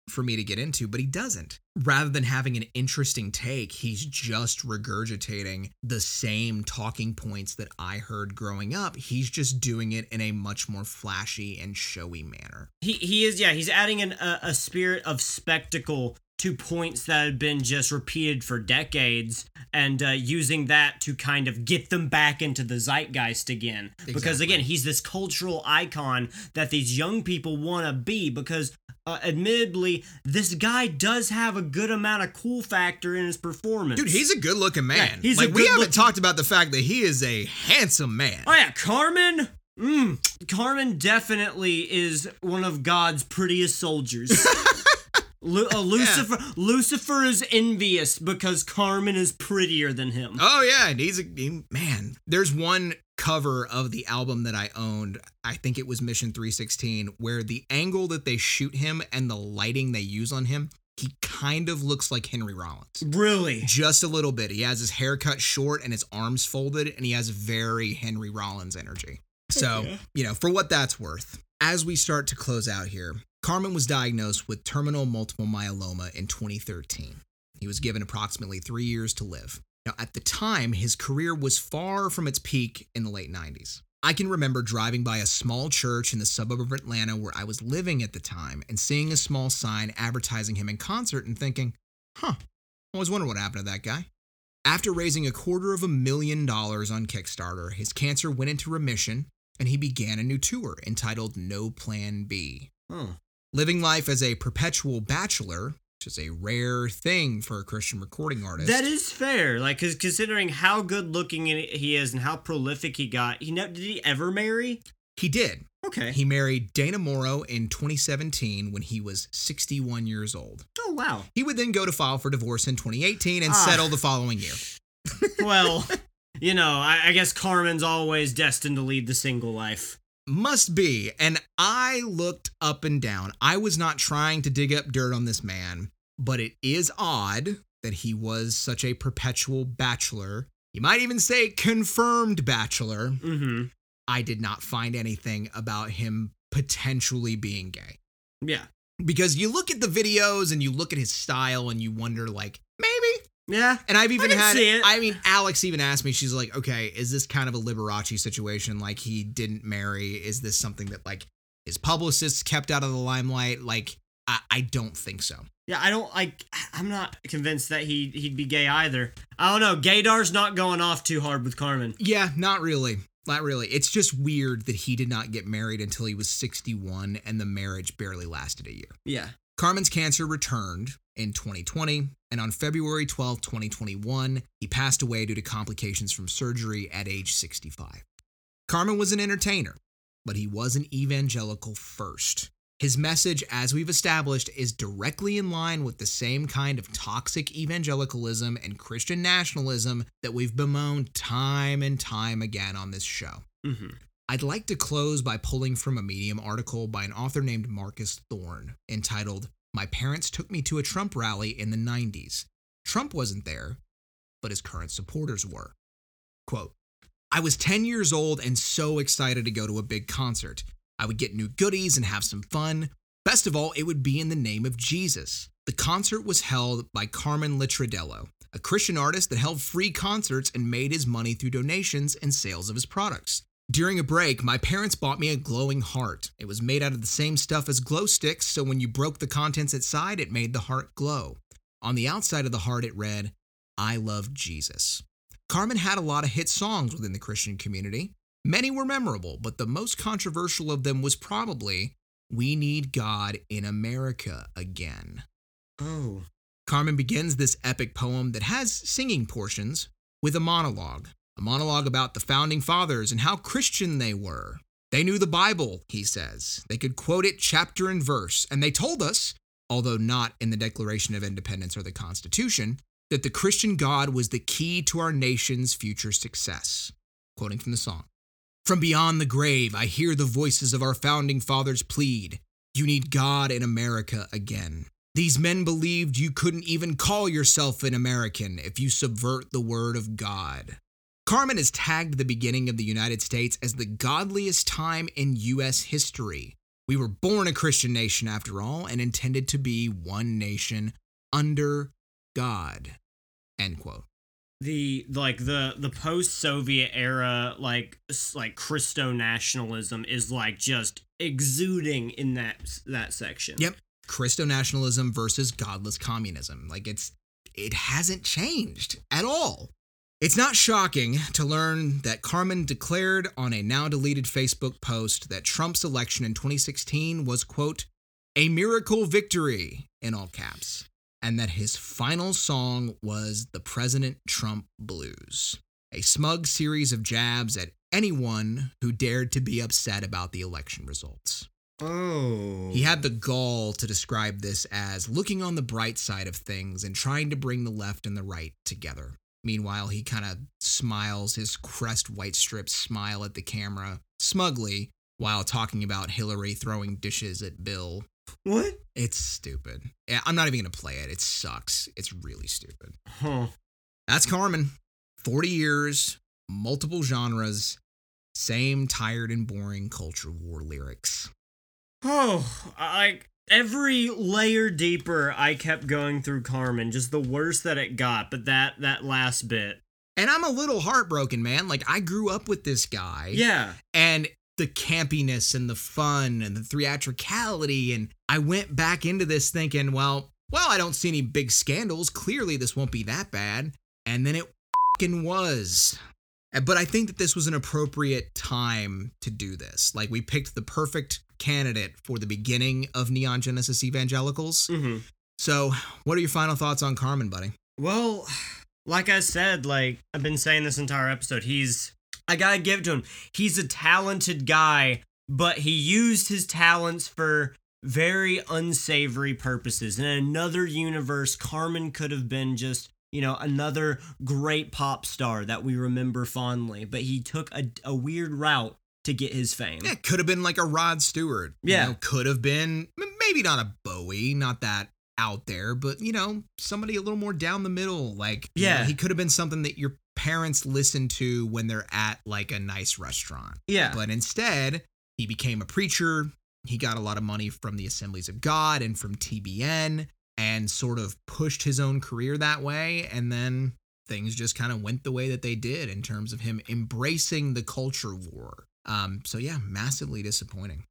for me to get into, but he doesn't. Rather than having an interesting take, he's just regurgitating the same talking points that I heard growing up. He's just doing it in a much more flashy and showy manner. He he is yeah, he's adding an, a, a spirit of spectacle to points that have been just repeated for decades and uh, using that to kind of get them back into the zeitgeist again. Because again, he's this cultural icon that these young people want to be because uh, admittedly, this guy does have a good amount of cool factor in his performance. Dude, he's a good looking man. Yeah, he's like we haven't talked about the fact that he is a handsome man. Oh yeah, Carmen. Mm, Carmen definitely is one of God's prettiest soldiers. Lu- uh, Lucifer Lucifer is envious because Carmen is prettier than him. Oh yeah, and he's a he- man. There's one cover of the album that I owned. I think it was Mission 316, where the angle that they shoot him and the lighting they use on him, he kind of looks like Henry Rollins. Really? Just a little bit. He has his hair cut short and his arms folded, and he has very Henry Rollins energy. So, you know, for what that's worth. As we start to close out here, Carmen was diagnosed with terminal multiple myeloma in 2013. He was given approximately three years to live. Now, at the time, his career was far from its peak in the late 90s. I can remember driving by a small church in the suburb of Atlanta where I was living at the time and seeing a small sign advertising him in concert and thinking, huh, I always wonder what happened to that guy. After raising a quarter of a million dollars on Kickstarter, his cancer went into remission and he began a new tour entitled No Plan B. Oh. Living life as a perpetual bachelor, which is a rare thing for a Christian recording artist. That is fair. Like, cause considering how good looking he is and how prolific he got, he never did he ever marry? he did. Okay. He married Dana Morrow in 2017 when he was 61 years old. oh wow. He would then go to file for divorce in 2018 and Ah. settle the following year. Well, you know, I, I guess Carmen's always destined to lead the single life. Must be. And I looked up and down. I was not trying to dig up dirt on this man, but it is odd that he was such a perpetual bachelor. You might even say confirmed bachelor. Mm-hmm. I did not find anything about him potentially being gay. Yeah. Because you look at the videos and you look at his style and you wonder, like. Yeah. And I've even can had, it. I mean, Alex even asked me, she's like, okay, is this kind of a Liberace situation? Like, he didn't marry? Is this something that, like, his publicists kept out of the limelight? Like, I, I don't think so. Yeah, I don't like. I'm not convinced that he he'd be gay either. I don't know. Gaydar's not going off too hard with Carmen. Yeah, not really. Not really. It's just weird that he did not get married until he was 61 and the marriage barely lasted a year. Yeah. Carmen's cancer returned in 2020, and on February 12, 2021, he passed away due to complications from surgery at age 65. Carmen was an entertainer, but he was an evangelical first. His message, as we've established, is directly in line with the same kind of toxic evangelicalism and Christian nationalism that we've bemoaned time and time again on this show. Mm-hmm. I'd like to close by pulling from a Medium article by an author named Marcus Thorne entitled, My Parents Took Me to a Trump Rally in the 90s. Trump wasn't there, but his current supporters were. Quote, I was 10 years old and so excited to go to a big concert. I would get new goodies and have some fun. Best of all, it would be in the name of Jesus. The concert was held by Carmen Licciardello, a Christian artist that held free concerts and made his money through donations and sales of his products. During a break, my parents bought me a glowing heart. It was made out of the same stuff as glow sticks, so when you broke the contents inside, it made the heart glow. On the outside of the heart, it read, I love Jesus. Carmen had a lot of hit songs within the Christian community. Many were memorable, but the most controversial of them was probably We Need God in America Again. Oh. Carmen begins this epic poem that has singing portions with a monologue, a monologue about the founding fathers and how Christian they were. They knew the Bible, he says. They could quote it chapter and verse, and they told us, although not in the Declaration of Independence or the Constitution, that the Christian God was the key to our nation's future success. Quoting from the song From beyond the grave, I hear the voices of our founding fathers plead You need God in America again. These men believed you couldn't even call yourself an American if you subvert the word of God. Carmen has tagged the beginning of the United States as the godliest time in U.S. history. We were born a Christian nation after all and intended to be one nation under God. End quote. the like the the post-soviet era like like christo nationalism is like just exuding in that that section Yep. Christo nationalism versus godless communism. Like it's it hasn't changed at all. It's not shocking to learn that Carmen declared on a now deleted Facebook post that Trump's election in 2016 was quote a miracle victory in all caps and that his final song was the President Trump Blues, a smug series of jabs at anyone who dared to be upset about the election results. oh He had the gall to describe this as looking on the bright side of things and trying to bring the left and the right together. Meanwhile, he kind of smiles his crest white strip smile at the camera smugly while talking about Hillary throwing dishes at Bill. what It's stupid. Yeah, I'm not even going to play it. It sucks. It's really stupid. huh That's Carmen. 40 years, multiple genres, same tired and boring culture war lyrics. oh i every layer deeper i kept going through carmen just the worse that it got but that that last bit And I'm a little heartbroken, man. Like I grew up with this guy. yeah And the campiness and the fun and the theatricality. And I went back into this thinking, well, well, I don't see any big scandals. Clearly this won't be that bad. And then it fucking was. But I think that this was an appropriate time to do this. Like we picked the perfect candidate for the beginning of Neon Genesis Evangelicals. mm-hmm. So, what are your final thoughts on Carmen, buddy? Well, like I said, like I've been saying this entire episode, he's I gotta give it to him. He's a talented guy, but he used his talents for very unsavory purposes. In another universe, Carmen could have been just, you know, another great pop star that we remember fondly, but he took a, a weird route to get his fame. Yeah, could have been like a Rod Stewart. you Yeah. know, could have been maybe not a Bowie, not that out there, but you know, somebody a little more down the middle. Like, you know, Yeah. he could have been something that your parents listen to when they're at like a nice restaurant. Yeah. But instead, he became a preacher. He got a lot of money from the Assemblies of God and from TBN and sort of pushed his own career that way. And then things just kind of went the way that they did in terms of him embracing the culture war. Um, so, yeah, massively disappointing.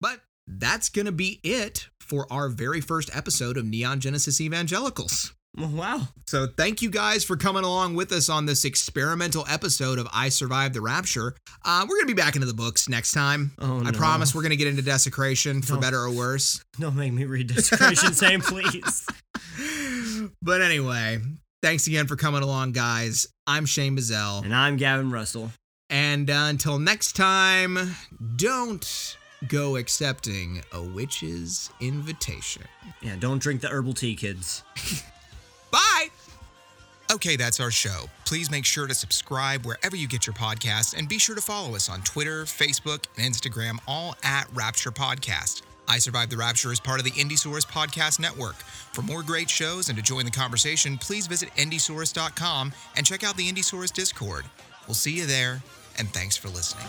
But that's going to be it for our very first episode of Neon Genesis Evangelicals. Wow. So thank you guys for coming along with us on this experimental episode of I Survived the Rapture. Uh, we're gonna be back into the books next time. Oh, I no. promise we're gonna get into desecration for Don't. better or worse. Don't make me read desecration, name, please. But anyway, thanks again for coming along, guys. I'm Shane Bazell. And I'm Gavin Russell. And uh, until next time, don't go accepting a witch's invitation. Yeah, don't drink the herbal tea, kids. Bye. Okay, that's our show. Please make sure to subscribe wherever you get your podcasts and be sure to follow us on Twitter, Facebook, and Instagram, all at Rapture Podcast. I Survived the Rapture is part of the Indiesaurus Podcast Network. For more great shows and to join the conversation, please visit Indiesaurus.com and check out the Indiesaurus Discord. We'll see you there, and thanks for listening.